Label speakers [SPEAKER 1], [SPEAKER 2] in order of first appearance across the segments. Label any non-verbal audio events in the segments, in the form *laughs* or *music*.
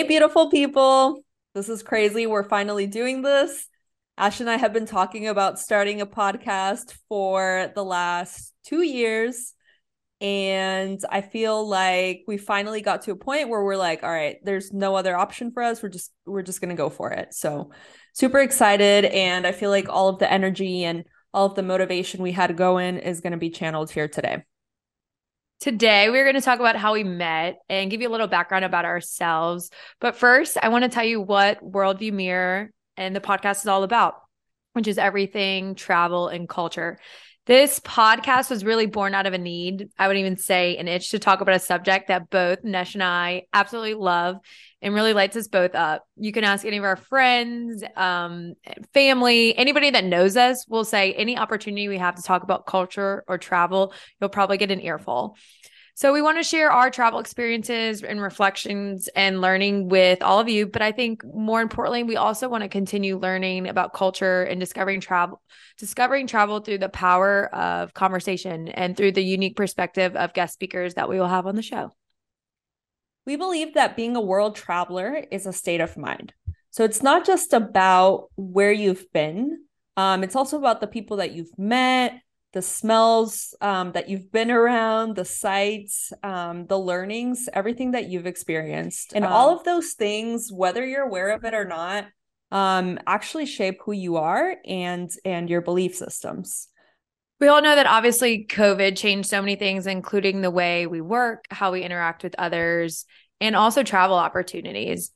[SPEAKER 1] Hey, beautiful people. This is crazy. We're finally doing this. Ash and I have been talking about starting a podcast for the last two years. And I feel like we finally got to a point where we're like, all right, there's no other option for us. We're just we're just gonna go for it. So super excited. And I feel like all of the energy and all of the motivation we had going is gonna be channeled here today.
[SPEAKER 2] Today, we're going to talk about how we met and give you a little background about ourselves. But first, I want to tell you what Worldview Mirror and the podcast is all about, which is everything travel and culture. This podcast was really born out of a need. I would even say an itch to talk about a subject that both Nesh and I absolutely love and really lights us both up. You can ask any of our friends, um, family, anybody that knows us will say any opportunity we have to talk about culture or travel, you'll probably get an earful. So we want to share our travel experiences and reflections and learning with all of you. But I think more importantly, we also want to continue learning about culture and discovering travel, discovering travel through the power of conversation and through the unique perspective of guest speakers that we will have on the show.
[SPEAKER 1] We believe that being a world traveler is a state of mind. So it's not just about where you've been, um, it's also about the people that you've met, the smells um, that you've been around, the sights, um, the learnings, everything that you've experienced. And um, all of those things, whether you're aware of it or not, um, actually shape who you are and and your belief systems.
[SPEAKER 2] We all know that obviously COVID changed so many things, including the way we work, how we interact with others, and also travel opportunities.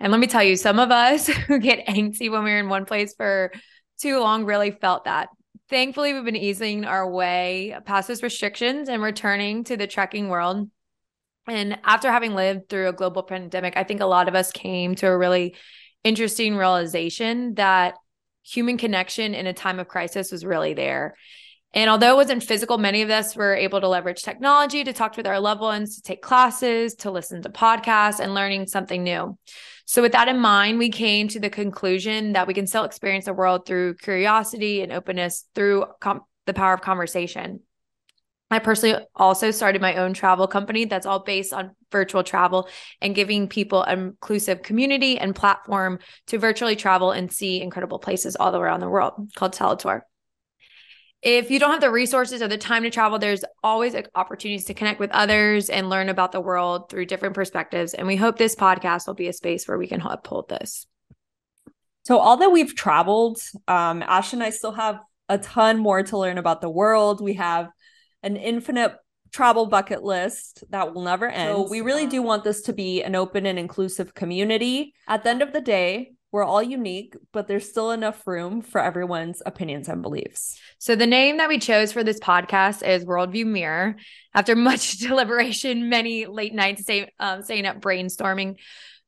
[SPEAKER 2] And let me tell you, some of us *laughs* who get antsy when we're in one place for too long really felt that. Thankfully, we've been easing our way past those restrictions and returning to the trekking world. And after having lived through a global pandemic, I think a lot of us came to a really interesting realization that human connection in a time of crisis was really there. And although it wasn't physical, many of us were able to leverage technology to talk with our loved ones, to take classes, to listen to podcasts, and learning something new. So, with that in mind, we came to the conclusion that we can still experience the world through curiosity and openness through com- the power of conversation. I personally also started my own travel company that's all based on virtual travel and giving people an inclusive community and platform to virtually travel and see incredible places all the way around the world called Teletour if you don't have the resources or the time to travel, there's always opportunities to connect with others and learn about the world through different perspectives. And we hope this podcast will be a space where we can uphold this.
[SPEAKER 1] So, all that we've traveled, um, Ash and I still have a ton more to learn about the world. We have an infinite travel bucket list that will never end. So, we really do want this to be an open and inclusive community. At the end of the day, we're all unique, but there's still enough room for everyone's opinions and beliefs.
[SPEAKER 2] So, the name that we chose for this podcast is Worldview Mirror. After much *laughs* deliberation, many late nights stay, um, staying up brainstorming,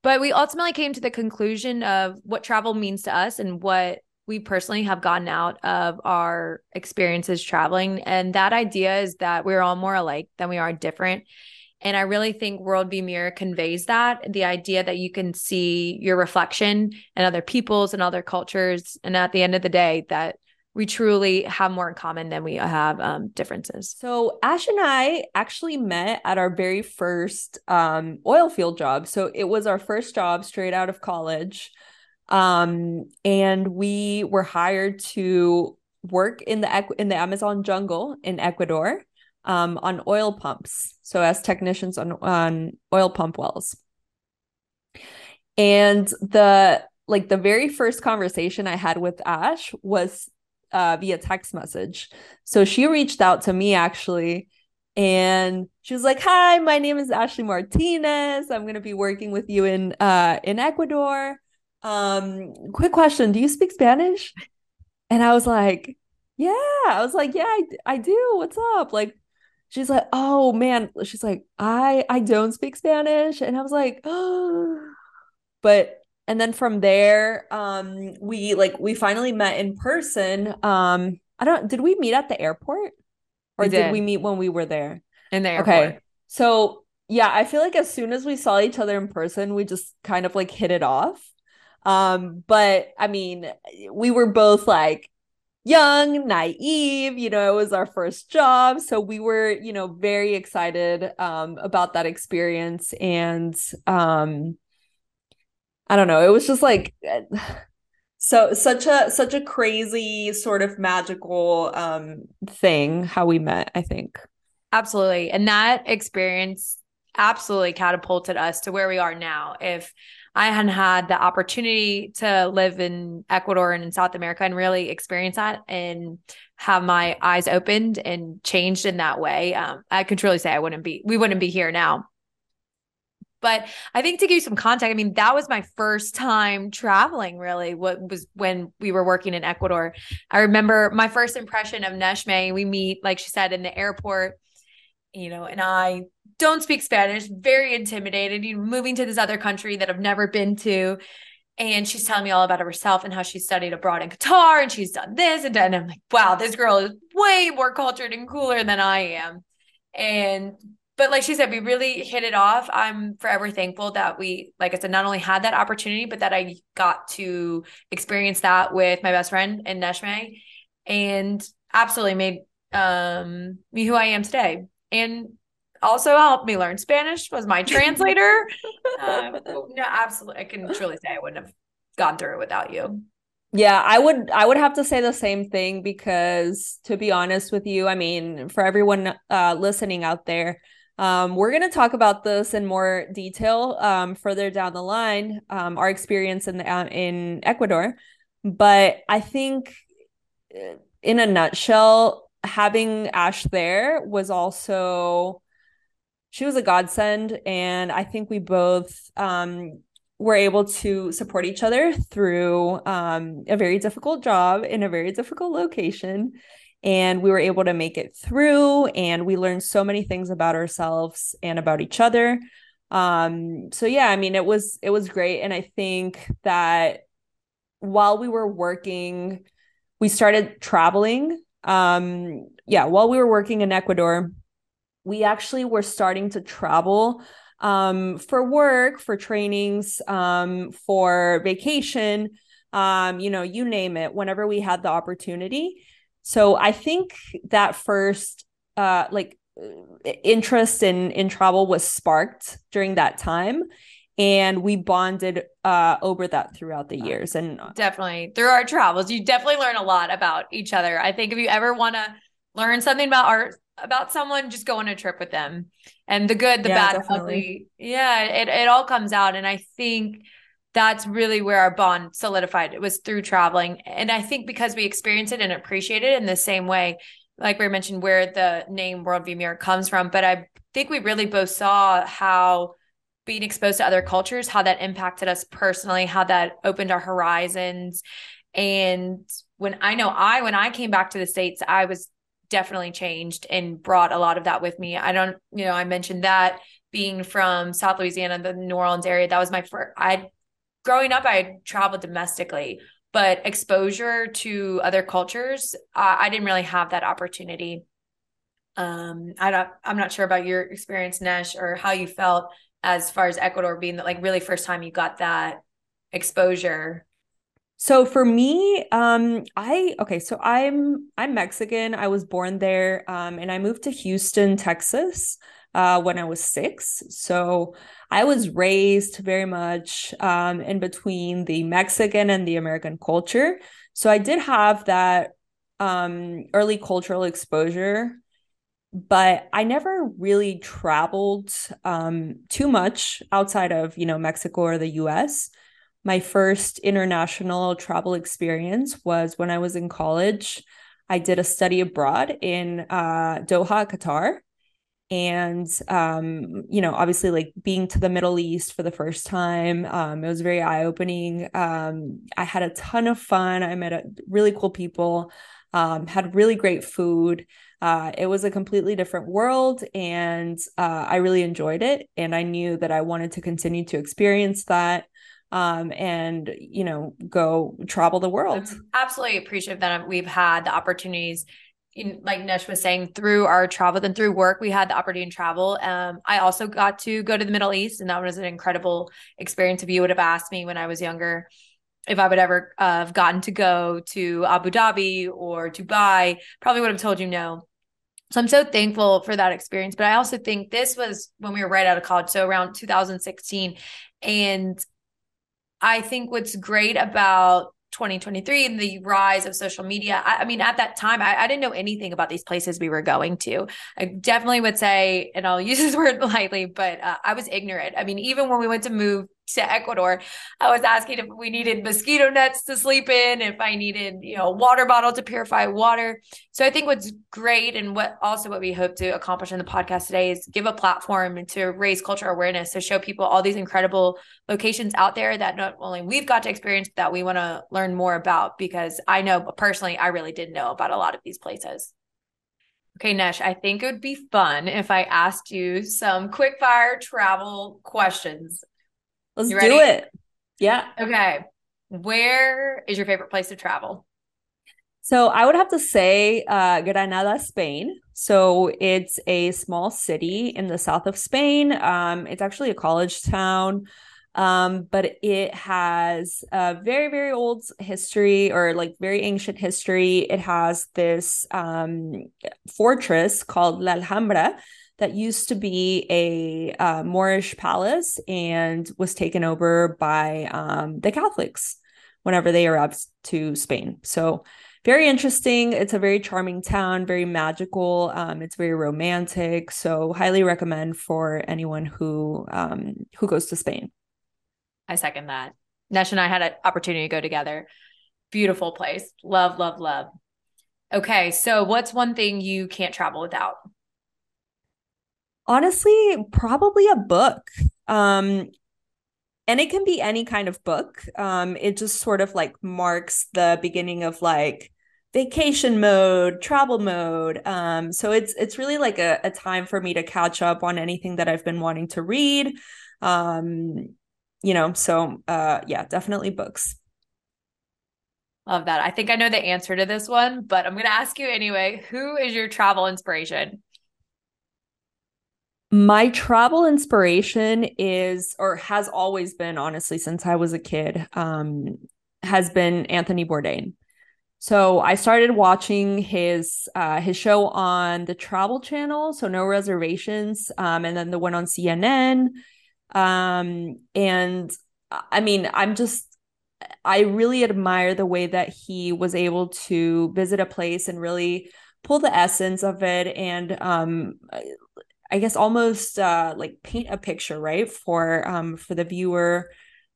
[SPEAKER 2] but we ultimately came to the conclusion of what travel means to us and what we personally have gotten out of our experiences traveling. And that idea is that we're all more alike than we are different. And I really think Worldview Mirror conveys that the idea that you can see your reflection in other people's and other cultures. And at the end of the day, that we truly have more in common than we have um, differences.
[SPEAKER 1] So Ash and I actually met at our very first um, oil field job. So it was our first job straight out of college. Um, and we were hired to work in the in the Amazon jungle in Ecuador um, on oil pumps. So as technicians on on oil pump wells. And the like the very first conversation I had with Ash was uh, via text message. So she reached out to me actually and she was like, "Hi, my name is Ashley Martinez. I'm going to be working with you in uh in Ecuador. Um quick question, do you speak Spanish?" And I was like, "Yeah." I was like, "Yeah, I, I do. What's up?" Like she's like, "Oh man," she's like, "I I don't speak Spanish," and I was like, "Oh," *gasps* but and then from there, um, we like we finally met in person. Um, I don't. Did we meet at the airport, or did. did. we meet when we were there
[SPEAKER 2] in the airport? Okay,
[SPEAKER 1] so yeah, I feel like as soon as we saw each other in person, we just kind of like hit it off. Um, but I mean, we were both like young, naive, you know, it was our first job. So we were, you know, very excited um, about that experience. And um, I don't know. It was just like *sighs* so such a such a crazy sort of magical um thing how we met, I think.
[SPEAKER 2] Absolutely. And that experience absolutely catapulted us to where we are now. If I hadn't had the opportunity to live in Ecuador and in South America and really experience that and have my eyes opened and changed in that way, um, I can truly say I wouldn't be, we wouldn't be here now. But I think to give you some context, I mean, that was my first time traveling really. What was when we were working in Ecuador. I remember my first impression of Neshme. We meet, like she said, in the airport, you know, and I don't speak Spanish, very intimidated, you know, moving to this other country that I've never been to. And she's telling me all about herself and how she studied abroad in Qatar and she's done this and, and I'm like, wow, this girl is way more cultured and cooler than I am. And but like she said, we really hit it off. I'm forever thankful that we, like I said, not only had that opportunity, but that I got to experience that with my best friend in Neshme and absolutely made um me who I am today. And also helped me learn Spanish, was my translator. uh, *laughs* no, absolutely. I can truly say I wouldn't have gone through it without you.
[SPEAKER 1] Yeah, I would I would have to say the same thing because to be honest with you, I mean, for everyone uh listening out there, um, we're going to talk about this in more detail um, further down the line, um, our experience in the, uh, in Ecuador. But I think, uh, in a nutshell, having Ash there was also she was a godsend and i think we both um, were able to support each other through um, a very difficult job in a very difficult location and we were able to make it through and we learned so many things about ourselves and about each other. Um, so yeah i mean it was it was great and i think that while we were working we started traveling. Um yeah while we were working in ecuador we actually were starting to travel um, for work, for trainings, um, for vacation, um, you know, you name it, whenever we had the opportunity. So I think that first, uh, like, interest in in travel was sparked during that time and we bonded uh, over that throughout the years and
[SPEAKER 2] definitely. Through our travels you definitely learn a lot about each other. I think if you ever want to learn something about art about someone, just go on a trip with them. And the good, the yeah, bad, definitely. ugly. Yeah, it, it all comes out. And I think that's really where our bond solidified. It was through traveling. And I think because we experienced it and appreciate it in the same way, like we mentioned, where the name Worldview Mirror comes from. But I think we really both saw how being exposed to other cultures, how that impacted us personally, how that opened our horizons. And when I know I, when I came back to the States, I was definitely changed and brought a lot of that with me. I don't, you know, I mentioned that being from South Louisiana, the New Orleans area, that was my first, I, growing up, I traveled domestically, but exposure to other cultures, uh, I didn't really have that opportunity. Um, I don't, I'm not sure about your experience, Nesh, or how you felt as far as Ecuador being the like really first time you got that exposure
[SPEAKER 1] so for me, um, I okay, so I'm I'm Mexican. I was born there, um, and I moved to Houston, Texas, uh, when I was six. So I was raised very much um, in between the Mexican and the American culture. So I did have that um, early cultural exposure, but I never really traveled um, too much outside of you know Mexico or the U.S my first international travel experience was when I was in college. I did a study abroad in uh, Doha, Qatar. And, um, you know, obviously, like being to the Middle East for the first time, um, it was very eye opening. Um, I had a ton of fun. I met a, really cool people, um, had really great food. Uh, it was a completely different world, and uh, I really enjoyed it. And I knew that I wanted to continue to experience that um, and you know go travel the world.
[SPEAKER 2] I'm absolutely appreciative that we've had the opportunities. In, like Nesh was saying, through our travel and through work, we had the opportunity to travel. Um, I also got to go to the Middle East, and that was an incredible experience. If you would have asked me when I was younger, if I would ever uh, have gotten to go to Abu Dhabi or Dubai, probably would have told you no. So I'm so thankful for that experience. But I also think this was when we were right out of college, so around 2016. And I think what's great about 2023 and the rise of social media. I, I mean, at that time, I, I, didn't know anything about these places we were going to. I definitely would say, and I'll *laughs* use this word lightly, but uh, I was ignorant. I mean, even when we went to move *laughs* to Ecuador, I was asking if we needed mosquito nets to sleep in, if I needed, you know, a water bottle to purify water. So I think what's great and what also what we hope to accomplish in the podcast today is give a platform to raise cultural awareness to show people all these incredible locations out there that not only we've got to experience, but that we want to learn more about because I know personally I really didn't know about a lot of these places. Okay, Nesh, I think it would be fun if I asked you some quick fire travel questions.
[SPEAKER 1] Let's do it. Yeah.
[SPEAKER 2] Okay. Where is your favorite place to travel?
[SPEAKER 1] So I would have to say uh, Granada, Spain. So it's a small city in the south of Spain. Um, it's actually a college town, um, but it has a very, very old history or like very ancient history. It has this um, fortress called La Alhambra that used to be a uh, Moorish palace and was taken over by um, the Catholics whenever they arrived to Spain. So, very interesting. It's a very charming town, very magical. Um, it's very romantic. So, highly recommend for anyone who um, who goes to Spain.
[SPEAKER 2] I second that. Nesh and I had an opportunity to go together. Beautiful place. Love, love, love. Okay, so what's one thing you can't travel without?
[SPEAKER 1] Honestly, probably a book. Um, and it can be any kind of book. Um, it just sort of like marks the beginning of like vacation mode, travel mode. Um, so it's it's really like a, a time for me to catch up on anything that I've been wanting to read. Um, you know, so uh yeah, definitely books.
[SPEAKER 2] Love that. I think I know the answer to this one, but I'm gonna ask you anyway. Who is your travel inspiration?
[SPEAKER 1] My travel inspiration is, or has always been, honestly, since I was a kid, um, has been Anthony Bourdain. So I started watching his uh, his show on the Travel Channel, so no reservations, um, and then the one on CNN. Um, and I mean, I'm just I really admire the way that he was able to visit a place and really pull the essence of it and um I guess almost uh, like paint a picture, right, for um, for the viewer,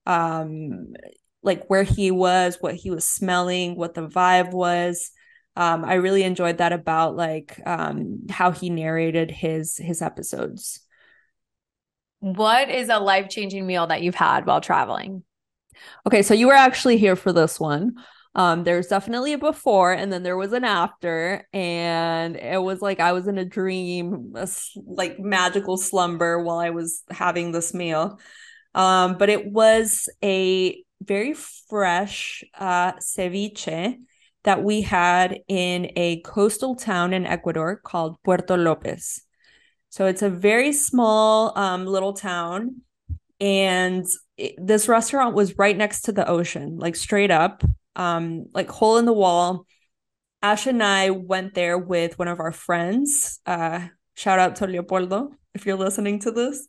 [SPEAKER 1] um, like where he was, what he was smelling, what the vibe was. Um, I really enjoyed that about like um, how he narrated his his episodes.
[SPEAKER 2] What is a life changing meal that you've had while traveling?
[SPEAKER 1] Okay, so you were actually here for this one. Um, there's definitely a before and then there was an after, and it was like I was in a dream, a, like magical slumber while I was having this meal. Um, but it was a very fresh uh, ceviche that we had in a coastal town in Ecuador called Puerto Lopez. So it's a very small um, little town, and it, this restaurant was right next to the ocean, like straight up um, like hole in the wall. Ash and I went there with one of our friends. Uh, shout out to Leopoldo if you're listening to this.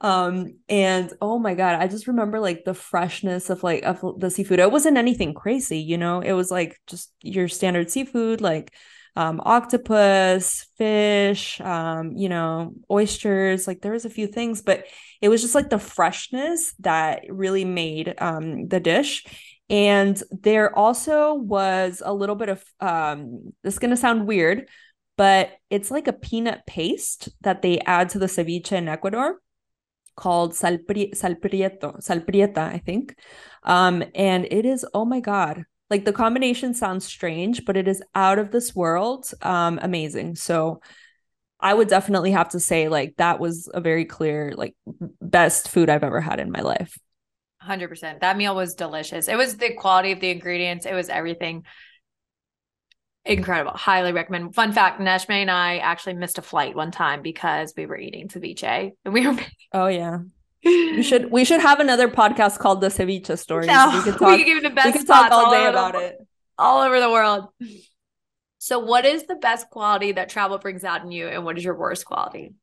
[SPEAKER 1] Um, and oh my god, I just remember like the freshness of like of the seafood. It wasn't anything crazy, you know. It was like just your standard seafood, like um, octopus, fish, um, you know, oysters. Like there was a few things, but it was just like the freshness that really made um, the dish. And there also was a little bit of um, this is going to sound weird, but it's like a peanut paste that they add to the ceviche in Ecuador called sal, pri- sal prieto, sal prieta, I think. Um, and it is, oh my God, like the combination sounds strange, but it is out of this world. Um, amazing. So I would definitely have to say, like, that was a very clear, like, best food I've ever had in my life.
[SPEAKER 2] 100%. That meal was delicious. It was the quality of the ingredients, it was everything. Incredible. Highly recommend. Fun fact Neshme and I actually missed a flight one time because we were eating ceviche. And we were *laughs*
[SPEAKER 1] Oh yeah. We should we should have another podcast called the ceviche stories. No, we *laughs* could talk, we could, the best we could talk all day about
[SPEAKER 2] it. All over the world. So what is the best quality that travel brings out in you and what is your worst quality?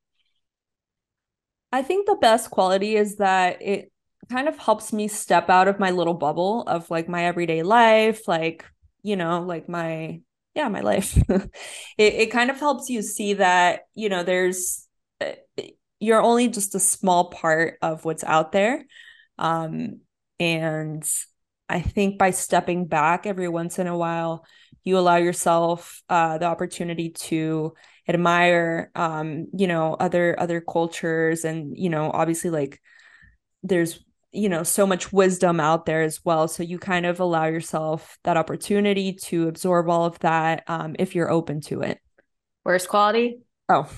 [SPEAKER 1] I think the best quality is that it kind of helps me step out of my little bubble of like my everyday life, like, you know, like my yeah, my life. *laughs* it it kind of helps you see that, you know, there's eh, you're only just a small part of what's out there. Um and I think by stepping back every once in a while, you allow yourself uh, the opportunity to admire, um, you know, other other cultures, and you know, obviously, like there's you know so much wisdom out there as well. So you kind of allow yourself that opportunity to absorb all of that um, if you're open to it.
[SPEAKER 2] Worst quality?
[SPEAKER 1] Oh,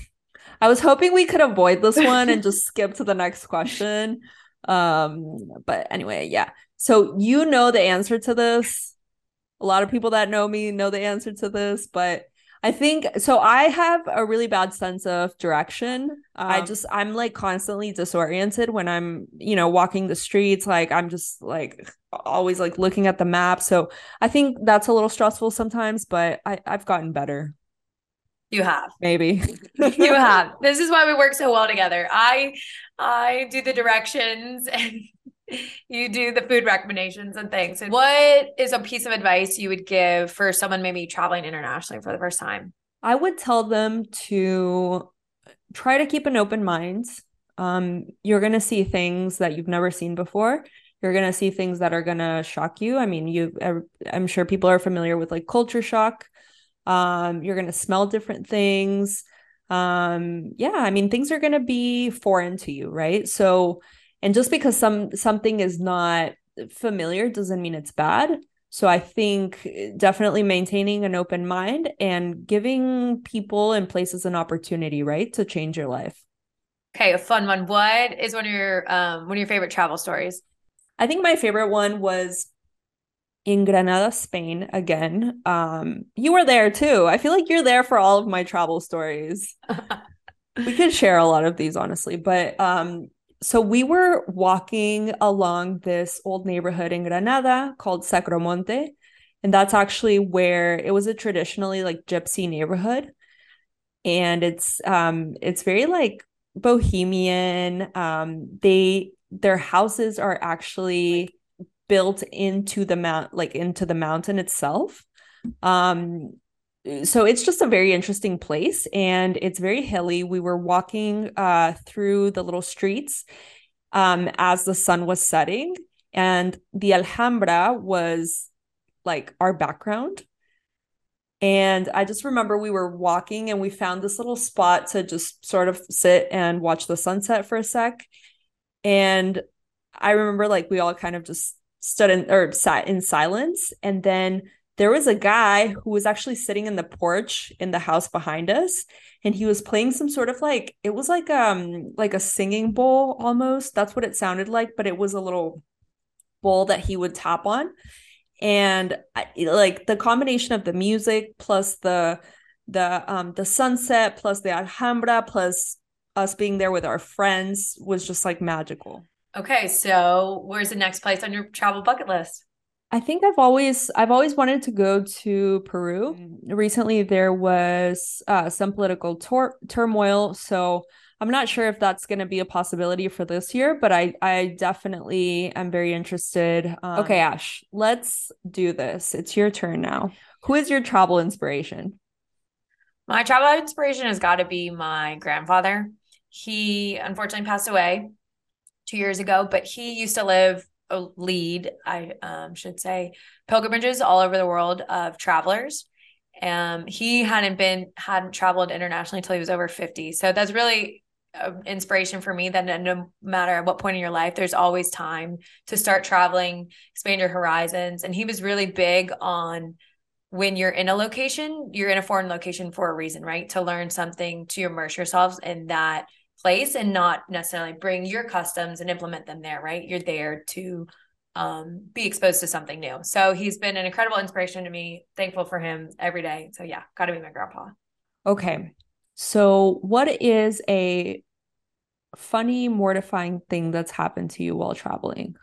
[SPEAKER 1] I was hoping we could avoid this one and just *laughs* skip to the next question. Um, but anyway, yeah. So you know the answer to this. A lot of people that know me know the answer to this, but I think so. I have a really bad sense of direction. Um, I just, I'm like constantly disoriented when I'm, you know, walking the streets. Like, I'm just like always like looking at the map. So I think that's a little stressful sometimes, but I, I've gotten better.
[SPEAKER 2] You have.
[SPEAKER 1] Maybe.
[SPEAKER 2] you *laughs* have. This is why we work so well together. I I do the directions *laughs* and you do the food recommendations and things. And What is a piece of advice you would give for someone maybe traveling internationally for the first time?
[SPEAKER 1] I would tell them to try to keep an open mind. Um, you're going to see things that you've never seen before. You're going to see things that are going to shock you. I mean, you I'm sure people are familiar with like culture shock. Um, you're going to smell different things. Um, yeah, I mean, things are going to be foreign to you, right? So and just because some something is not familiar doesn't mean it's bad so i think definitely maintaining an open mind and giving people and places an opportunity right to change your life
[SPEAKER 2] okay a fun one what is one of your um one of your favorite travel stories
[SPEAKER 1] i think my favorite one was in Granada, Spain again. Um, you were there too. I feel like you're there for all of my travel stories. *laughs* we could share a lot of these honestly, but um so we were walking along this old neighborhood in Granada called Sacromonte. And that's actually where it was a traditionally like gypsy neighborhood. And it's um it's very like bohemian. Um they their houses are actually built into the mount like into the mountain itself. Um so it's just a very interesting place and it's very hilly. We were walking uh, through the little streets um, as the sun was setting, and the Alhambra was like our background. And I just remember we were walking and we found this little spot to just sort of sit and watch the sunset for a sec. And I remember like we all kind of just stood in or sat in silence. And then there was a guy who was actually sitting in the porch in the house behind us and he was playing some sort of like it was like um like a singing bowl almost. That's what it sounded like but it was a little bowl that he would tap on. And like the combination of the music plus the the um the sunset plus the alhambra plus us being there with our friends was just like magical.
[SPEAKER 2] Okay so where's the next place on your travel bucket list
[SPEAKER 1] I think I've always I've always wanted to go to Peru. Mm. Recently, there was uh, some political tor- turmoil, so I'm not sure if that's going to be a possibility for this year. But I I definitely am very interested. Um, okay, Ash, let's do this. It's your turn now. Who is your travel inspiration?
[SPEAKER 2] My travel inspiration has got to be my grandfather. He unfortunately passed away two years ago, but he used to live lead, I um, should say, pilgrimages all over the world of travelers. Um, he hadn't been hadn't traveled internationally until he was over 50. So that's really inspiration for me that no matter at what point in your life, there's always time to start traveling, expand your horizons. And he was really big on when you're in a location, you're in a foreign location for a reason, right? To learn something, to immerse yourselves in that place and not necessarily bring your customs and implement them there, right? You're there to um, be exposed to something new. So he's been an incredible inspiration to me. Thankful for him every day. So yeah, got to be my grandpa.
[SPEAKER 1] Okay. So what is a funny, mortifying thing that's happened to you while traveling?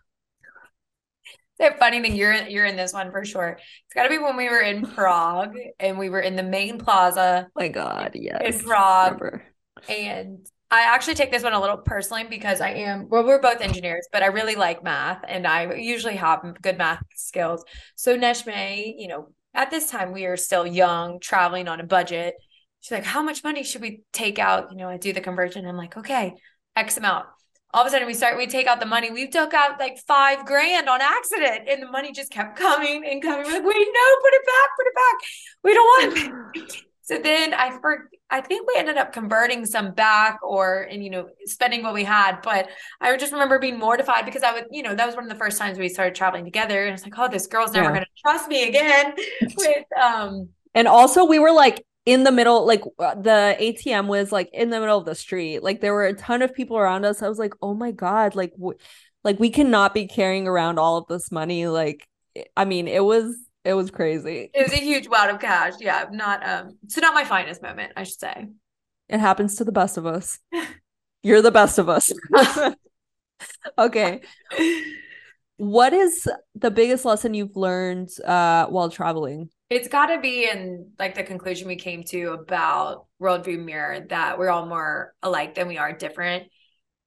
[SPEAKER 2] The funny thing you're you're in this one for sure. It's got to be when we were in Prague and we were in the main plaza.
[SPEAKER 1] My God, yes.
[SPEAKER 2] In Prague, and I actually take this one a little personally because I am, well, we're both engineers, but I really like math and I usually have good math skills. So Neshme, you know, at this time we are still young, traveling on a budget. She's like, how much money should we take out? You know, I do the conversion. I'm like, okay, X amount. All of a sudden we start, we take out the money. We took out like five grand on accident and the money just kept coming and coming. We're like, wait, no, put it back, put it back. We don't want *laughs* it. So then I for I think we ended up converting some back or and you know spending what we had, but I just remember being mortified because I would you know that was one of the first times we started traveling together and it's like oh this girl's never yeah. going to trust me again. *laughs* With um
[SPEAKER 1] and also we were like in the middle like uh, the ATM was like in the middle of the street. Like there were a ton of people around us. I was like oh my god like w- like we cannot be carrying around all of this money. Like I mean it was it was crazy.
[SPEAKER 2] It was a huge wad of cash. Yeah, not um so not my finest moment, I should say.
[SPEAKER 1] It happens to the best of us. *laughs* You're the best of us. *laughs* *laughs* okay. What is the biggest lesson you've learned uh while traveling?
[SPEAKER 2] It's got to be in like the conclusion we came to about worldview mirror that we're all more alike than we are different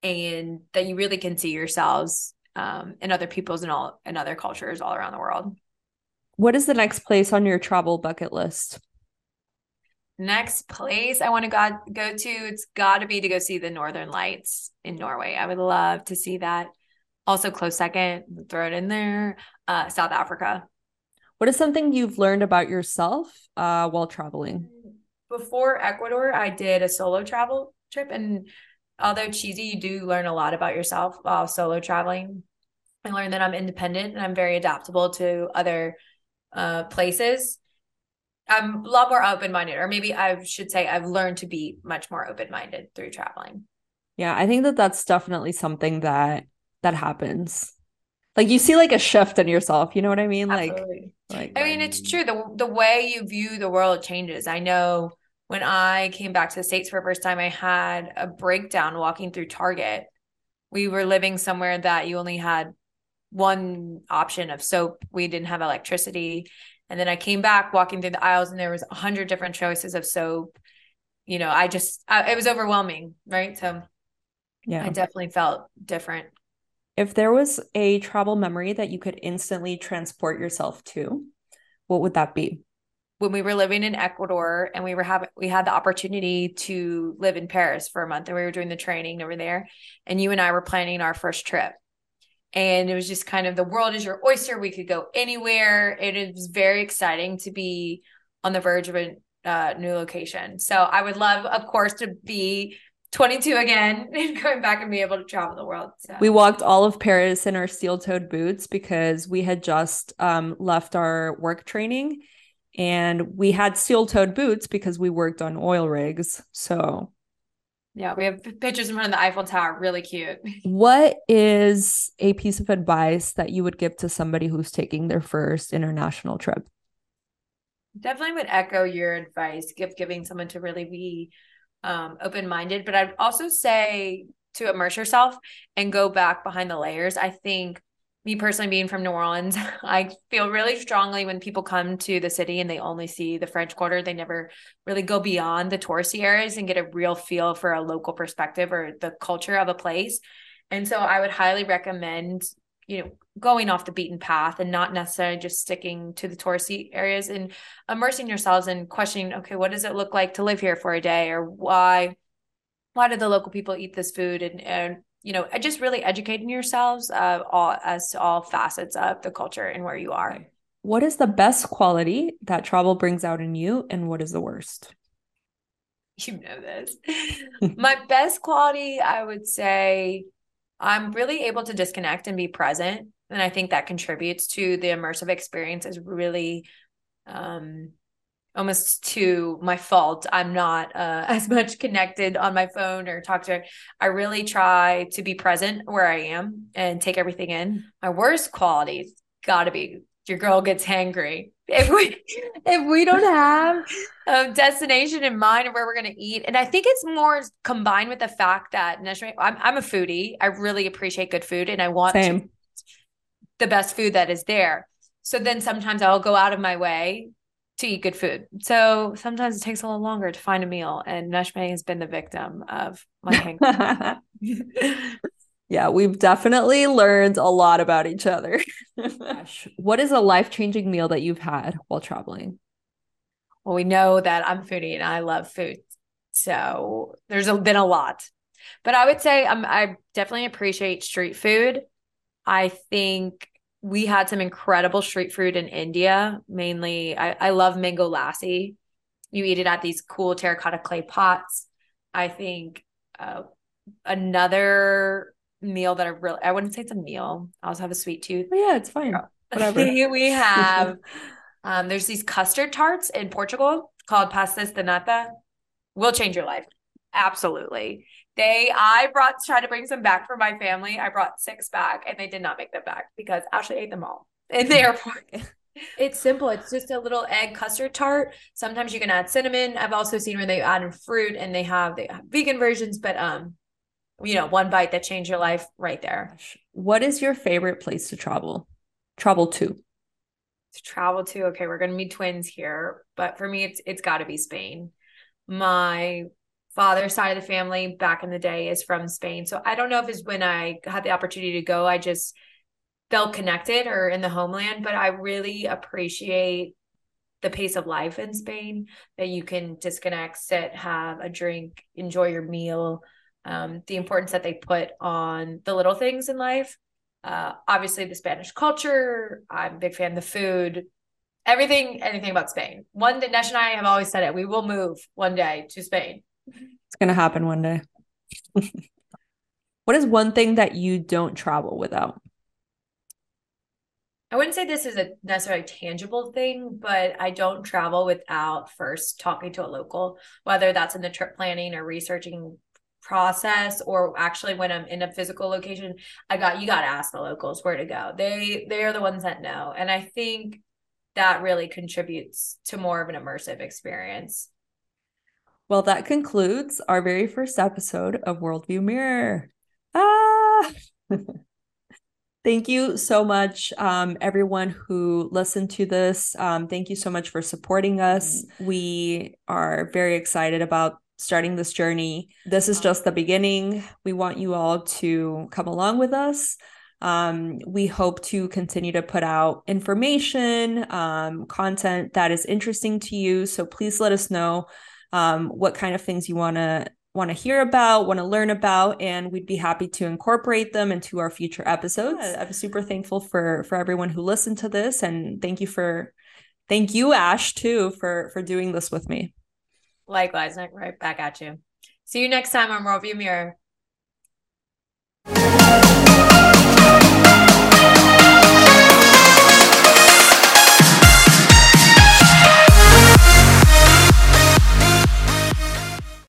[SPEAKER 2] and that you really can see yourselves um in other people's and all and other cultures all around the world.
[SPEAKER 1] What is the next place on your travel bucket list?
[SPEAKER 2] Next place I want to go, go to, it's got to be to go see the Northern Lights in Norway. I would love to see that. Also, close second, throw it in there. Uh, South Africa.
[SPEAKER 1] What is something you've learned about yourself uh, while traveling?
[SPEAKER 2] Before Ecuador, I did a solo travel trip. And although cheesy, you do learn a lot about yourself while solo traveling. I learned that I'm independent and I'm very adaptable to other uh, places, I'm a lot more open minded, or maybe I should say I've learned to be much more open minded through traveling.
[SPEAKER 1] Yeah, I think that that's definitely something that that happens. Like you see like a shift in yourself, you know what I mean? Absolutely.
[SPEAKER 2] Like, like I mean, it's true. The the way you view the world changes. I know when I came back to the states for the first time, I had a breakdown walking through Target. We were living somewhere that you only had one option of soap. We didn't have electricity. And then I came back walking through the aisles and there was a hundred different choices of soap. You know, I just, I, it was overwhelming. Right. So yeah, I definitely felt different.
[SPEAKER 1] If there was a travel memory that you could instantly transport yourself to, what would that be?
[SPEAKER 2] When we were living in Ecuador and we were having, we had the opportunity to live in Paris for a month and we were doing the training over there. And you and I were planning our first trip and it was just kind of the world is your oyster. We could go anywhere. It was very exciting to be on the verge of a uh, new location. So I would love, of course, to be 22 again *laughs* and going back and be able to travel the world. So.
[SPEAKER 1] We walked all of Paris in our steel-toed boots because we had just um, left our work training and we had steel-toed boots because we worked on oil rigs. So
[SPEAKER 2] yeah, we have pictures in front of the Eiffel Tower. Really cute. *laughs*
[SPEAKER 1] What is a piece of advice that you would give to somebody who's taking their first international trip?
[SPEAKER 2] Definitely would echo your advice, give giving someone to really be um, open minded. But I'd also say to immerse yourself and go back behind the layers. I think me personally being from New Orleans, *laughs* I feel really strongly when people come to the city and they only see the French Quarter, they never really go beyond the touristy areas and get a real feel for a local perspective or the culture of a place. And so I would highly recommend, you know, going off the beaten path and not necessarily just sticking to the touristy areas and immersing yourselves and questioning, okay, what does it look like to live here for a day or why why do the local people eat this food and, and you know, just really educating yourselves uh, all as to all facets of the culture and where you are.
[SPEAKER 1] What is the best quality that travel brings out in you, and what is the worst?
[SPEAKER 2] You know this. My best quality, I would say, I'm really able to disconnect and be present, and I think that contributes to the immersive experience. Is really um, almost to my fault. I'm not uh, *laughs* as much connected on my phone or talk to her. I really try to be present where i am and take everything in. My worst qualities gotta be your girl gets hangry. If we *laughs* if we don't have a destination in mind of where we're going to eat and i think it's more combined with the fact that I'm, I'm a foodie. I really appreciate good food and i want to, the best food that is there. So then sometimes i'll go out of my way to eat good food. So sometimes it takes a little longer to find a meal. And Neshme has been the victim of my *laughs* *laughs*
[SPEAKER 1] yeah, we've definitely learned a lot about each other. *laughs* what is a life changing meal that you've had while traveling?
[SPEAKER 2] Well, we know that I'm foodie and I love food. So there's a, been a lot. But I would say um, I definitely appreciate street food. I think we had some incredible street food in India. Mainly, I, I love mango lassi. You eat it at these cool terracotta clay pots. I think uh, another meal that I really I wouldn't say it's a meal. I also have a sweet tooth.
[SPEAKER 1] Oh, yeah, it's fine. *laughs* Whatever.
[SPEAKER 2] we *laughs* have um, there's these custard tarts in Portugal called pastéis de nata. Will change your life. Absolutely. They, I brought, tried to bring some back for my family. I brought six back and they did not make them back because Ashley ate them all in the airport. it's simple. It's just a little egg custard tart. Sometimes you can add cinnamon. I've also seen where they add in fruit and they have, they have vegan versions, but, um, you know, one bite that changed your life right there.
[SPEAKER 1] What is your favorite place to travel? Travel to?
[SPEAKER 2] To travel to. Okay, we're gonna be twins here, but for me, it's it's got to be Spain. My father's side of the family back in the day is from Spain. So I don't know if it's when I had the opportunity to go, I just felt connected or in the homeland, but I really appreciate the pace of life in Spain that you can disconnect, sit, have a drink, enjoy your meal. Um, the importance that they put on the little things in life. Uh, obviously, the Spanish culture. I'm a big fan of the food. Everything, anything about Spain. One that Nesh and I have always said it. We will move one day to Spain.
[SPEAKER 1] It's going to happen one day. *laughs* what is one thing that you don't travel without?
[SPEAKER 2] I wouldn't say this is a necessarily tangible thing, but I don't travel without first talking to a local, whether that's in the trip planning or researching process or actually when I'm in a physical location, I got you got to ask the locals where to go. They they are the ones that know. And I think that really contributes to more of an immersive experience.
[SPEAKER 1] Well, that concludes our very first episode of Worldview Mirror. Ah! *laughs* thank you so much, um, everyone who listened to this. Um, thank you so much for supporting us. We are very excited about starting this journey. This is just the beginning. We want you all to come along with us. Um, we hope to continue to put out information, um, content that is interesting to you. So please let us know um, what kind of things you want to want to hear about, want to learn about, and we'd be happy to incorporate them into our future episodes. I'm super thankful for for everyone who listened to this, and thank you for thank you Ash too for for doing this with me.
[SPEAKER 2] Likewise, right back at you. See you next time on Worldview Mirror.